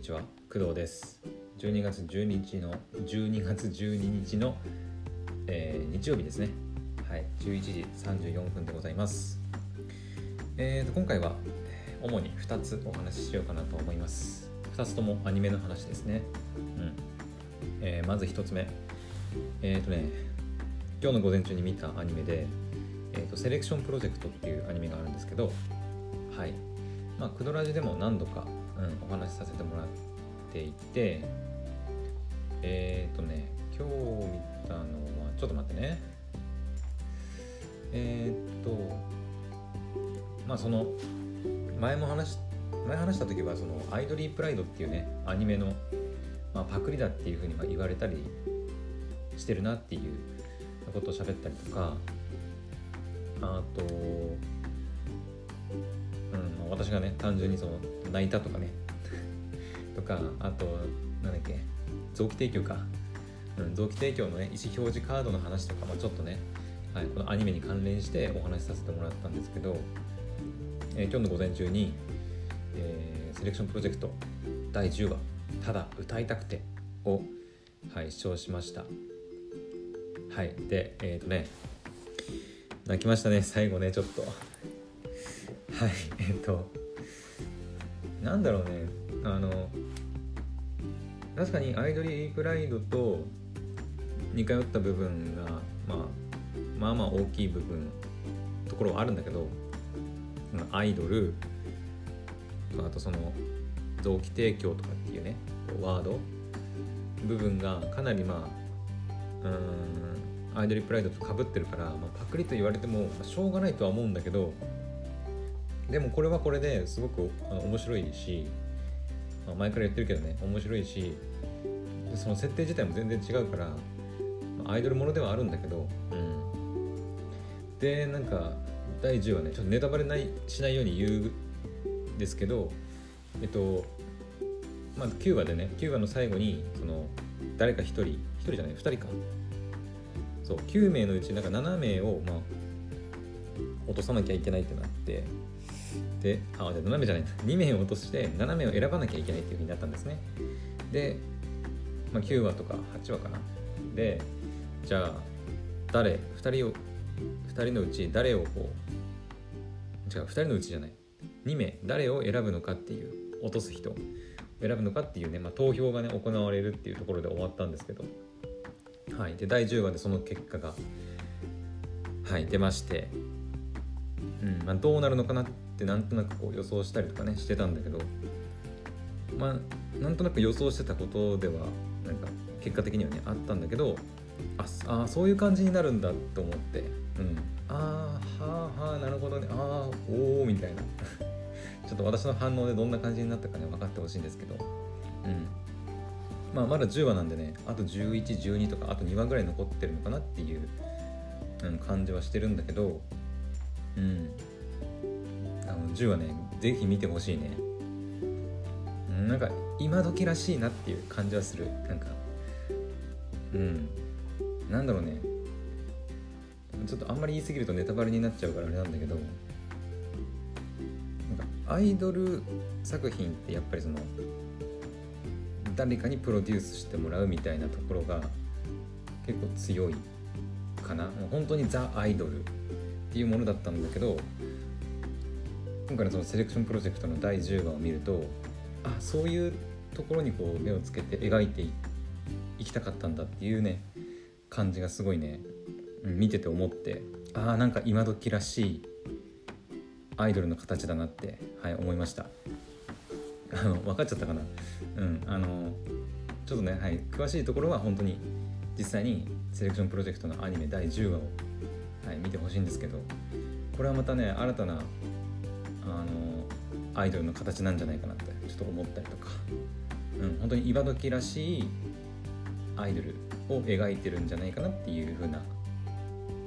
にちは工藤です。12月12日の12月12日の、えー、日曜日ですね。はい11時34分でございます。えーと今回は主に2つお話ししようかなと思います。2つともアニメの話ですね。うん。えー、まず1つ目。えっ、ー、とね今日の午前中に見たアニメでえーと、セレクションプロジェクトっていうアニメがあるんですけどはい。まあクドラジでも何度か、うん、お話しさせてもらっていてえっ、ー、とね今日見たのはちょっと待ってね。えっ、ー、とまあその前も話前話した時はそのアイドリープライドっていうねアニメの、まあ、パクリだっていうふうに言われたりしてるなっていうことを喋ったりとかあと、私がね単純にその泣いたとかね。とかあとなんだっけ。臓器提供か、うん、臓器提供のね意思表示カードの話とかもちょっとね、はい、このアニメに関連してお話しさせてもらったんですけど、えー、今日の午前中に、えー、セレクションプロジェクト第10話「ただ歌いたくて」を、はい、視聴しました。はいでえっ、ー、とね泣きましたね最後ねちょっと。はいえっとなんだろうねあの確かにアイドリープライドと似通った部分が、まあ、まあまあ大きい部分ところはあるんだけどアイドルあとその臓器提供とかっていうねワード部分がかなりまあうんアイドリープライドとかぶってるから、まあ、パクリと言われても、しょうがないとは思うんだけどでもこれはこれですごくあの面白いし、まあ、前から言ってるけどね面白いしその設定自体も全然違うから、まあ、アイドルものではあるんだけど、うん、でなんか第10話ねちょっとネタバレないしないように言うんですけどえっとまあ9話でね9話の最後にその誰か1人1人じゃない2人か。そう9名のうちなんか7名を、まあ、落とさなきゃいけないってなってであで7名じゃない2名を落として7名を選ばなきゃいけないっていうふうになったんですね。で、まあ、9話とか8話かな。でじゃあ誰2人を2人のうち誰をこう違う2人のうちじゃない。2名誰を選ぶのかっていう落とす人選ぶのかっていうね、まあ、投票がね行われるっていうところで終わったんですけど。はい、で第10話でその結果が、はい、出まして、うんまあ、どうなるのかなってなんとなくこう予想したりとかねしてたんだけどまあなんとなく予想してたことではなんか結果的にはねあったんだけどああそういう感じになるんだと思って、うん、ああはあはあなるほどね。ああおおみたいな。ちょっと私の反応でどんな感じになったかね分かってほしいんですけど、うん、まあ、まだ10話なんでねあと1112とかあと2話ぐらい残ってるのかなっていう、うん、感じはしてるんだけどうん。あの10話ね是非見てほしいね。なんか今時らしいなっていう感じはする。なんか。うん。なんだろうね。ちょっとあんまり言い過ぎるとネタバレになっちゃうからあれなんだけど。なんかアイドル作品ってやっぱりその誰かにプロデュースしてもらうみたいなところが結構強いかな。もう本当にザ・アイドルっていうものだったんだけど今回のそのセレクションプロジェクトの第10話を見るとあそういうところにこう目をつけて描いていきたかったんだっていうね感じがすごいね、うん、見てて思ってああなんか今時らしいアイドルの形だなって、はい、思いました。あの分かっちゃったかな？うんあのちょっとね、はい、詳しいところは本当に実際にセレクションプロジェクトのアニメ第10話を、はい、見てほしいんですけどこれはまたね新たなアイドルの形なんじゃないかなってちょっと思ったりとか、うん、本当に今時らしいアイドルを描いてるんじゃないかなっていう風な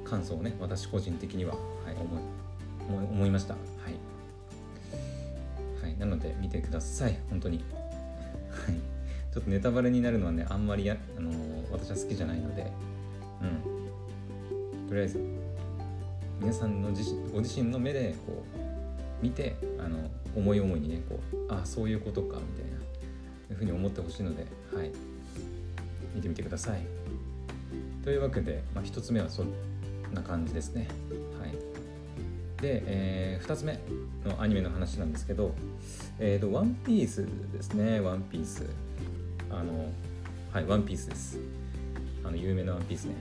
感想をね私個人的には、はい、思い思いました。はい。はいなので見てください。本当に。ちょっとネタバレになるのはねあんまりや、あのー、私は好きじゃないので。うん。とりあえず皆さんの自身ご自身の目でこう見てあの思い思いにねこうあそういうことかみたいなふうに思ってほしいので、はい、見てみてください。というわけで、まあ、1つ目はそんな感じですね。はい、で、えー、2つ目のアニメの話なんですけど、えーと、ワンピースですね、ワンピース。あの、はい、ワンピースです。あの、有名なワンピースね。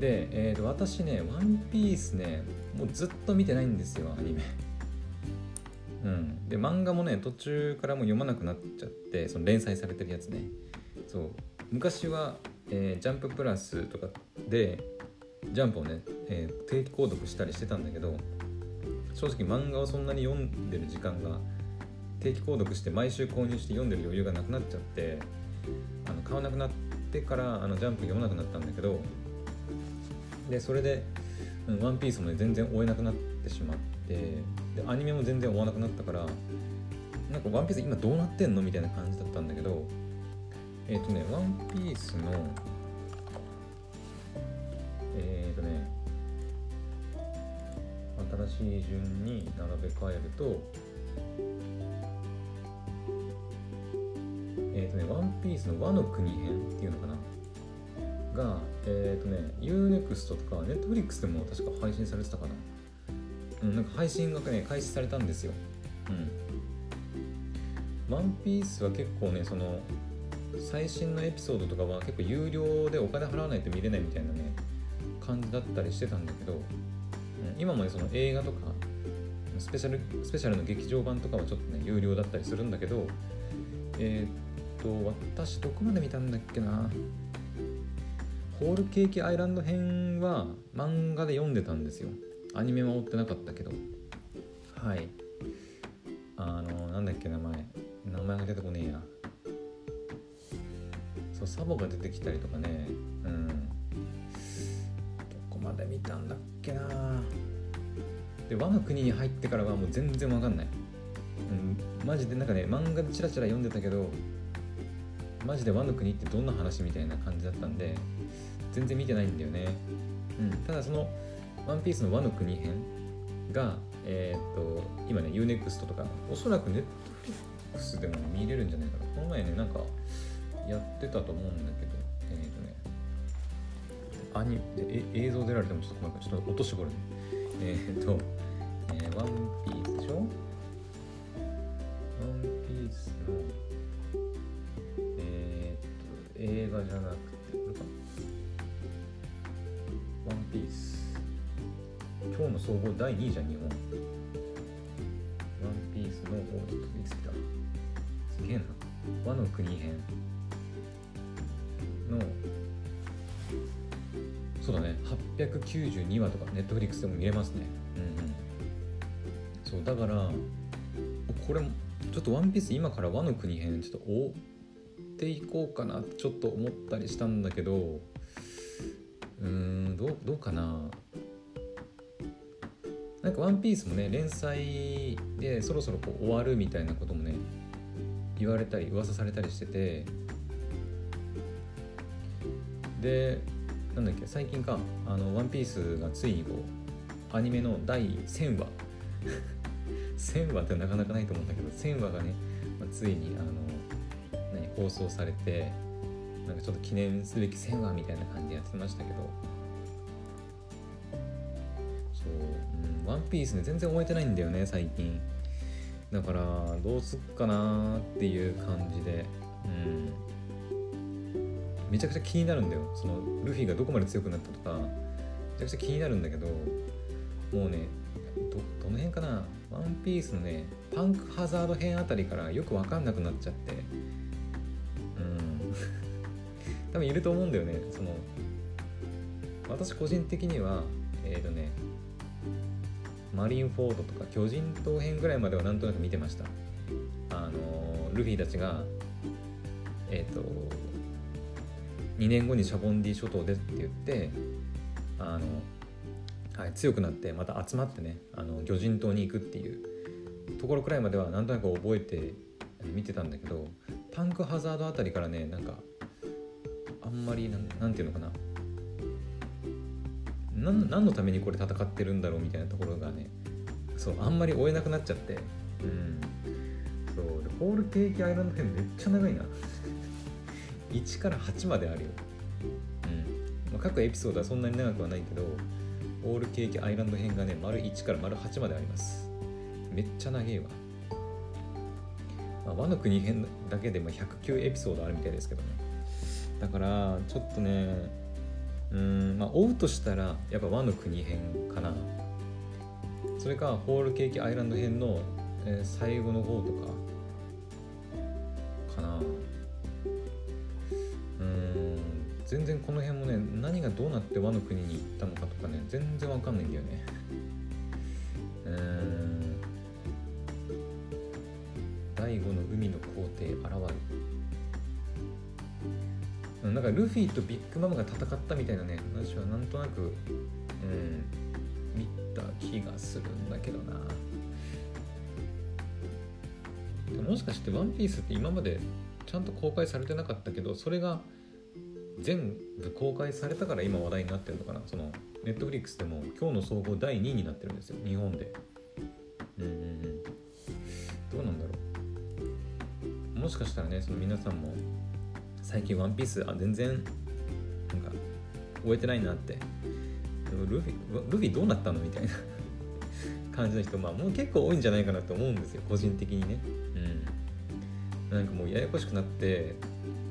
で、えーと、私ね、ワンピースね、もうずっと見てないんですよ、アニメ。うん、で漫画もね途中からもう読まなくなっちゃってその連載されてるやつね。そう。昔は、えー、ジャンププラスとかでジャンプをね、えー、定期購読したりしてたんだけど正直漫画をそんなに読んでる時間が定期購読して毎週購入して読んでる余裕がなくなっちゃってあの買わなくなってからあのジャンプ読まなくなったんだけどでそれで「うん、ワンピースもね全然追えなくなってしまってでアニメも全然追わなくなったからなんか「ワンピース今どうなってんのみたいな感じだったんだけどえっ、ー、とね「ワンピースのえっ、ー、とね新しい順に並べ替えるとえっ、ー、とね「ワンピースの和の国編っていうのかな？が、えっ、とね、UNEXT とか Netflix でも確か配信されてたかな。うん、なんか配信がね、開始されたんですよ。うん。ワンピースは結構ね、その、最新のエピソードとかは結構有料でお金払わないと見れないみたいなね、感じだったりしてたんだけど、うん、今もね、その映画とか、スペシャル、スペシャルの劇場版とかはちょっとね、有料だったりするんだけど、えー、っと、私どこまで見たんだっけなホールケーキアイランド編は漫画で読んでたんですよアニメは追ってなかったけど。はい。あのなんだっけ名前。名前が出てこねえや。そうサボが出てきたりとかね。うん。どこまで見たんだっけな。で和の国に入ってからはもう全然わかんない。うん。マジでなんかね漫画でチラチラ読んでたけどマジで和の国ってどんな話みたいな感じだったんで全然見てないんだよね、うん、ただその「ワンピースの和の国編がえっ、と今ね UNEXT とかおそらく Netflix でも見れるんじゃないかな。この前ねなんかやってたと思うんだけどえっ、とねアニえ映像出られてもちょっとなんかちょっと音絞るね。えっ、と、えー、ワンピース今日の総合第2位じゃん日本。ワンピースのおちょっと言い過ぎたすげえな。和の国編。のそうだね。892話とかネットフリックスでも見れますね。うんうん。そうだからこれもちょっとワンピース今から和の国編ちょっと追っていこうかなちょっと思ったりしたんだけどうーんどうどうかな。なんか「ワンピースもね連載でそろそろこう終わるみたいなこともね言われたり噂されたりしててでなんだっけ最近か「あのワンピースがついにこうアニメの第1000話 1000話ってなかなかないと思うんだけど1000話がね、まあ、ついにあの何放送されてなんかちょっと記念すべき1000話みたいな感じでやってましたけどワンピースね全然終えてないんだよね最近。だからどうすっかなっていう感じで。うん。めちゃくちゃ気になるんだよ。そのルフィがどこまで強くなったとか。めちゃくちゃ気になるんだけどもうねどどの辺かな。ワンピースのねパンクハザード編あたりからよく分かんなくなっちゃって。うん。多分いると思うんだよね。その私個人的にはえっ、ー、とねマリンフォードとか巨人島編ぐらいまではなんとなく見てました。あのルフィたちがえっ、ー、と2年後にシャボンディ諸島でって言ってあの、はい、強くなってまた集まってねあの魚人島に行くっていうところくらいまではなんとなく覚えて見てたんだけどタンクハザードあたりからねなんかあんまりなんなんていうのかな。何のためにこれ戦ってるんだろうみたいなところがねそうあんまり追えなくなっちゃって。うん。そうでホールケーキアイランド編めっちゃ長いな。1から8まであるよ。うん、まあ、各エピソードはそんなに長くはないけどホールケーキアイランド編がね丸1から丸8まであります。めっちゃ長いわ、まあ、和の国編だけでも109エピソードあるみたいですけどね。だからちょっとねうんまあ追うとしたらやっぱ和の国編かな。それかホールケーキアイランド編の、えー、最後の方とかかな。うん全然この辺もね何がどうなって和の国に行ったのかとかね全然わかんないんだよね。うん第5の海の皇帝現る。なんかルフィとビッグマムが戦ったみたいなね話はなんとなくうん見た気がするんだけどな。もしかして「ワンピースって今までちゃんと公開されてなかったけどそれが全部公開されたから今話題になってるのかな？そのネットフリックスでも今日の総合第2位になってるんですよ日本で。うんうんうん。どうなんだろう？もしかしたらねその皆さんも最近「ワンピースあ全然なんか終えてないなって。ルフィルフィどうなったの？みたいな。感じの人まあもう結構多いんじゃないかなと思うんですよ。個人的にね。うん。なんかもうややこしくなって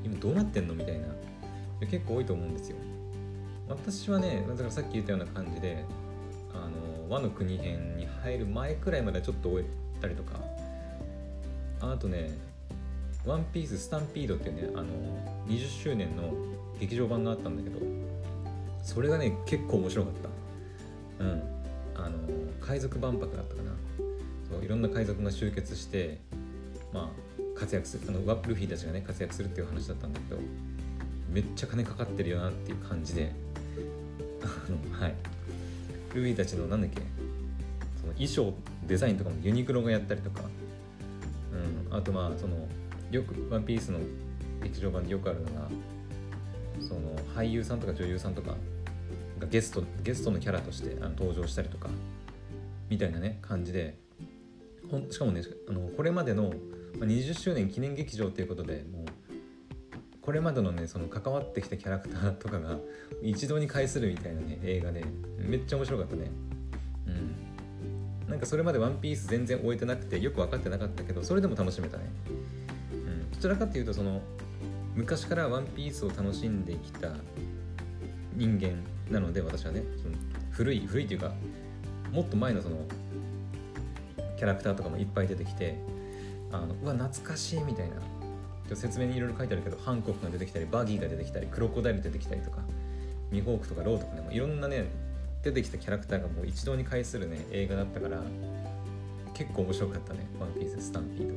今どうなってんの？みたいな。結構多いと思うんですよ。私はねだからさっき言ったような感じであの和の国編に入る前くらいまでちょっと終えたりとか。あとねワンピーススタンピードっていうねあの20周年の劇場版があったんだけどそれがね結構面白かった。うん。あの海賊万博だったかな。そういろんな海賊が集結してまあ活躍するあのルフィたちがね活躍するっていう話だったんだけどめっちゃ金かかってるよなっていう感じであのはい。ルフィたちのなんだっけその衣装デザインとかもユニクロがやったりとか、うん、あとまあそのよく「ワンピースの劇場版でよくあるのがその俳優さんとか女優さんとかがゲストゲストのキャラとしてあの登場したりとかみたいなね感じでほんしかもねあのこれまでの20周年記念劇場っていうことでもうこれまでのねその関わってきたキャラクターとかが一堂に会するみたいなね映画でめっちゃ面白かったね。うん。なんかそれまで「ワンピース全然終えてなくてよく分かってなかったけどそれでも楽しめたね。どちらかっていうとその昔から「ワンピースを楽しんできた人間なので私はねその古い古いというかもっと前のそのキャラクターとかもいっぱい出てきてあのうわ懐かしいみたいな。説明にいろいろ書いてあるけどハンコックが出てきたりバギーが出てきたりクロコダイル出てきたりとかミホークとかローとかねもいろんなね出てきたキャラクターがもう一堂に会するね映画だったから結構面白かったね「ワンピーススタンピード」はい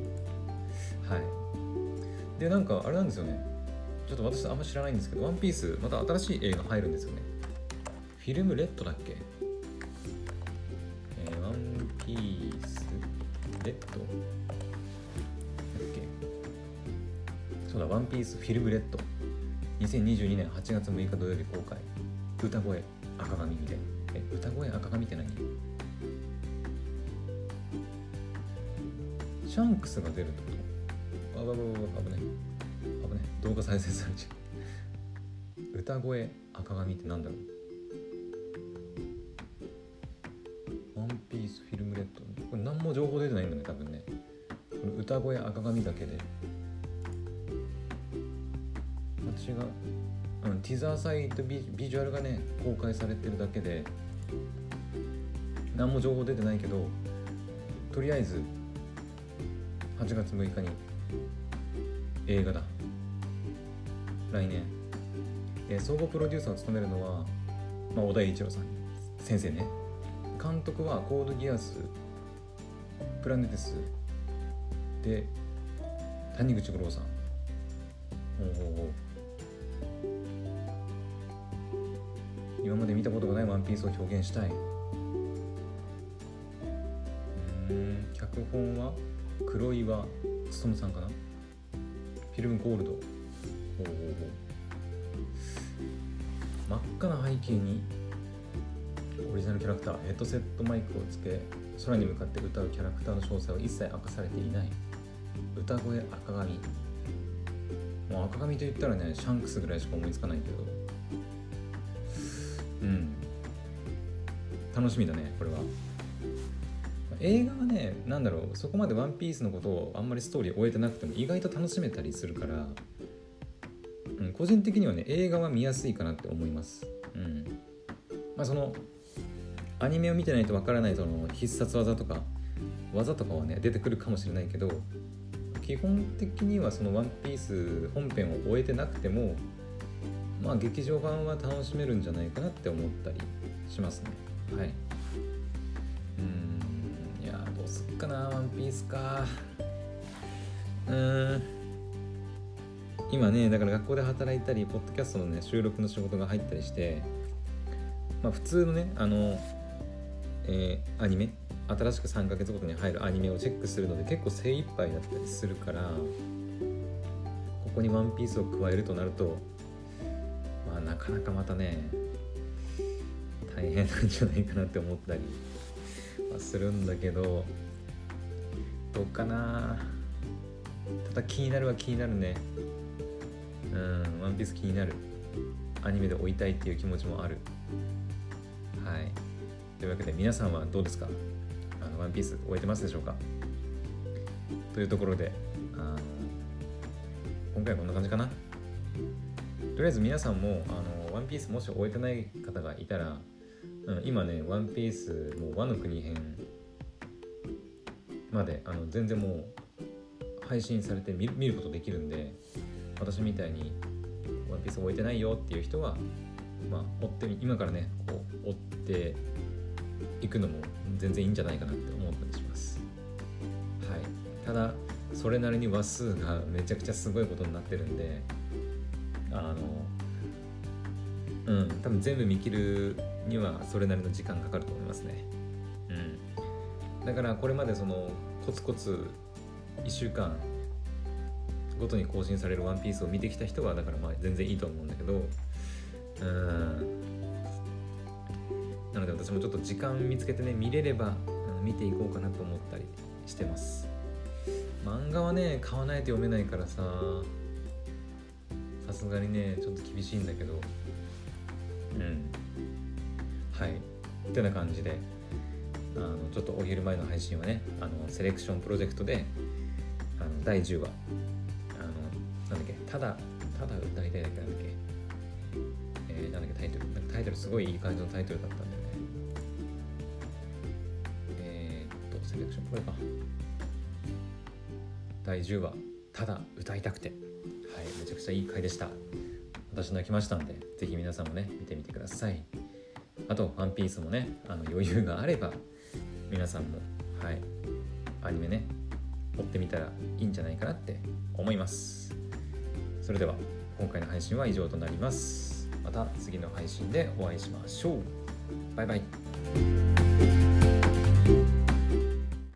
でなんかあれなんですよね。ちょっと私あんま知らないんですけど「ワンピースまた新しい映画入るんですよね。フィルムレッドだっけ？えー、ワンピースレッド？だっけ？そうだ、ワンピースフィルムレッド。2022年8月6日土曜日公開。歌声赤髪みたい。え、歌声赤髪って何？シャンクスが出るってこと？あばばばば危ない。危ない。動画再生されちゃう。歌声赤髪ってなんだろうワンピースフィルムレッド。これ何も情報出てないんだね、多分ね。この歌声赤髪だけで。私が、うん、ティザーサイトビビジュアルがね公開されてるだけで何も情報出てないけどとりあえず8月6日に映画だ。来年、え総合プロデューサーを務めるのは、まあ、小田栄一郎さん先生ね。監督はコードギアスプラネテス。で谷口五郎さん。ほうほうほう今まで見たことがないワンピースを表現したい。うん脚本は黒岩勉さんかな。フィルムゴールド真っ赤な背景にオリジナルキャラクターヘッドセットマイクをつけ空に向かって歌うキャラクターの詳細は一切明かされていない。歌声赤髪。もう赤髪と言ったらねシャンクスぐらいしか思いつかないけど。うん。楽しみだねこれは。映画はね何だろうそこまで「ワンピースのことをあんまりストーリー終えてなくても意外と楽しめたりするから、うん、個人的にはね映画は見やすいかなって思います。うん。まあそのアニメを見てないとわからないその必殺技とか技とかはね出てくるかもしれないけど基本的にはその「ワンピース本編を終えてなくてもまあ劇場版は楽しめるんじゃないかなって思ったりしますね。はい。かなワンピースか。うん。今ねだから学校で働いたりポッドキャストのね収録の仕事が入ったりしてまあ普通のねあのえー、アニメ新しく3ヶ月ごとに入るアニメをチェックするので結構精一杯だったりするからここに「ワンピースを加えるとなるとまあなかなかまたね大変なんじゃないかなって思ったりはするんだけどどうかな。ただ気になるは気になるね。うん「ワンピース気になる。アニメで追いたいっていう気持ちもある。はい。というわけで皆さんはどうですか？あのワンピース終えてますでしょうか？というところであ今回はこんな感じかな。とりあえず皆さんもあのワンピースもし終えてない方がいたら、うん、今ねワンピースもう和の国編まであの全然もう配信されて見見ることできるんで私みたいにワンピース終えてないよっていう人はまあ追って今からねこう追っていくのも全然いいんじゃないかなって思ったりします。はい、ただそれなりに話数がめちゃくちゃすごいことになってるんであのうん多分全部見切るにはそれなりの時間かかると思いますね。うん、だからこれまでそのコツコツ1週間ごとに更新される「ワンピースを見てきた人はだからまあ全然いいと思うんだけどうん。なので私もちょっと時間見つけてね見れれば見ていこうかなと思ったりしてます。漫画はね買わないと読めないからささすがにねちょっと厳しいんだけど。うん。はい。ってな感じで。あのちょっとお昼前の配信はねあのセレクションプロジェクトであの第10話あのなんだっけただただ歌いたいだけなんだっけえー、なんだっけタイトルタイトルすごいいい感じのタイトルだったんだよね。えっとセレクションこれか。第10話ただ歌いたくて。はいめちゃくちゃいい回でした。私泣きましたのでぜひ皆さんもね見てみてください。あと「ワンピースもねあの余裕があれば皆さんもはいアニメね追ってみたらいいんじゃないかなって思います。それでは今回の配信は以上となります。また次の配信でお会いしましょう。バイバイ。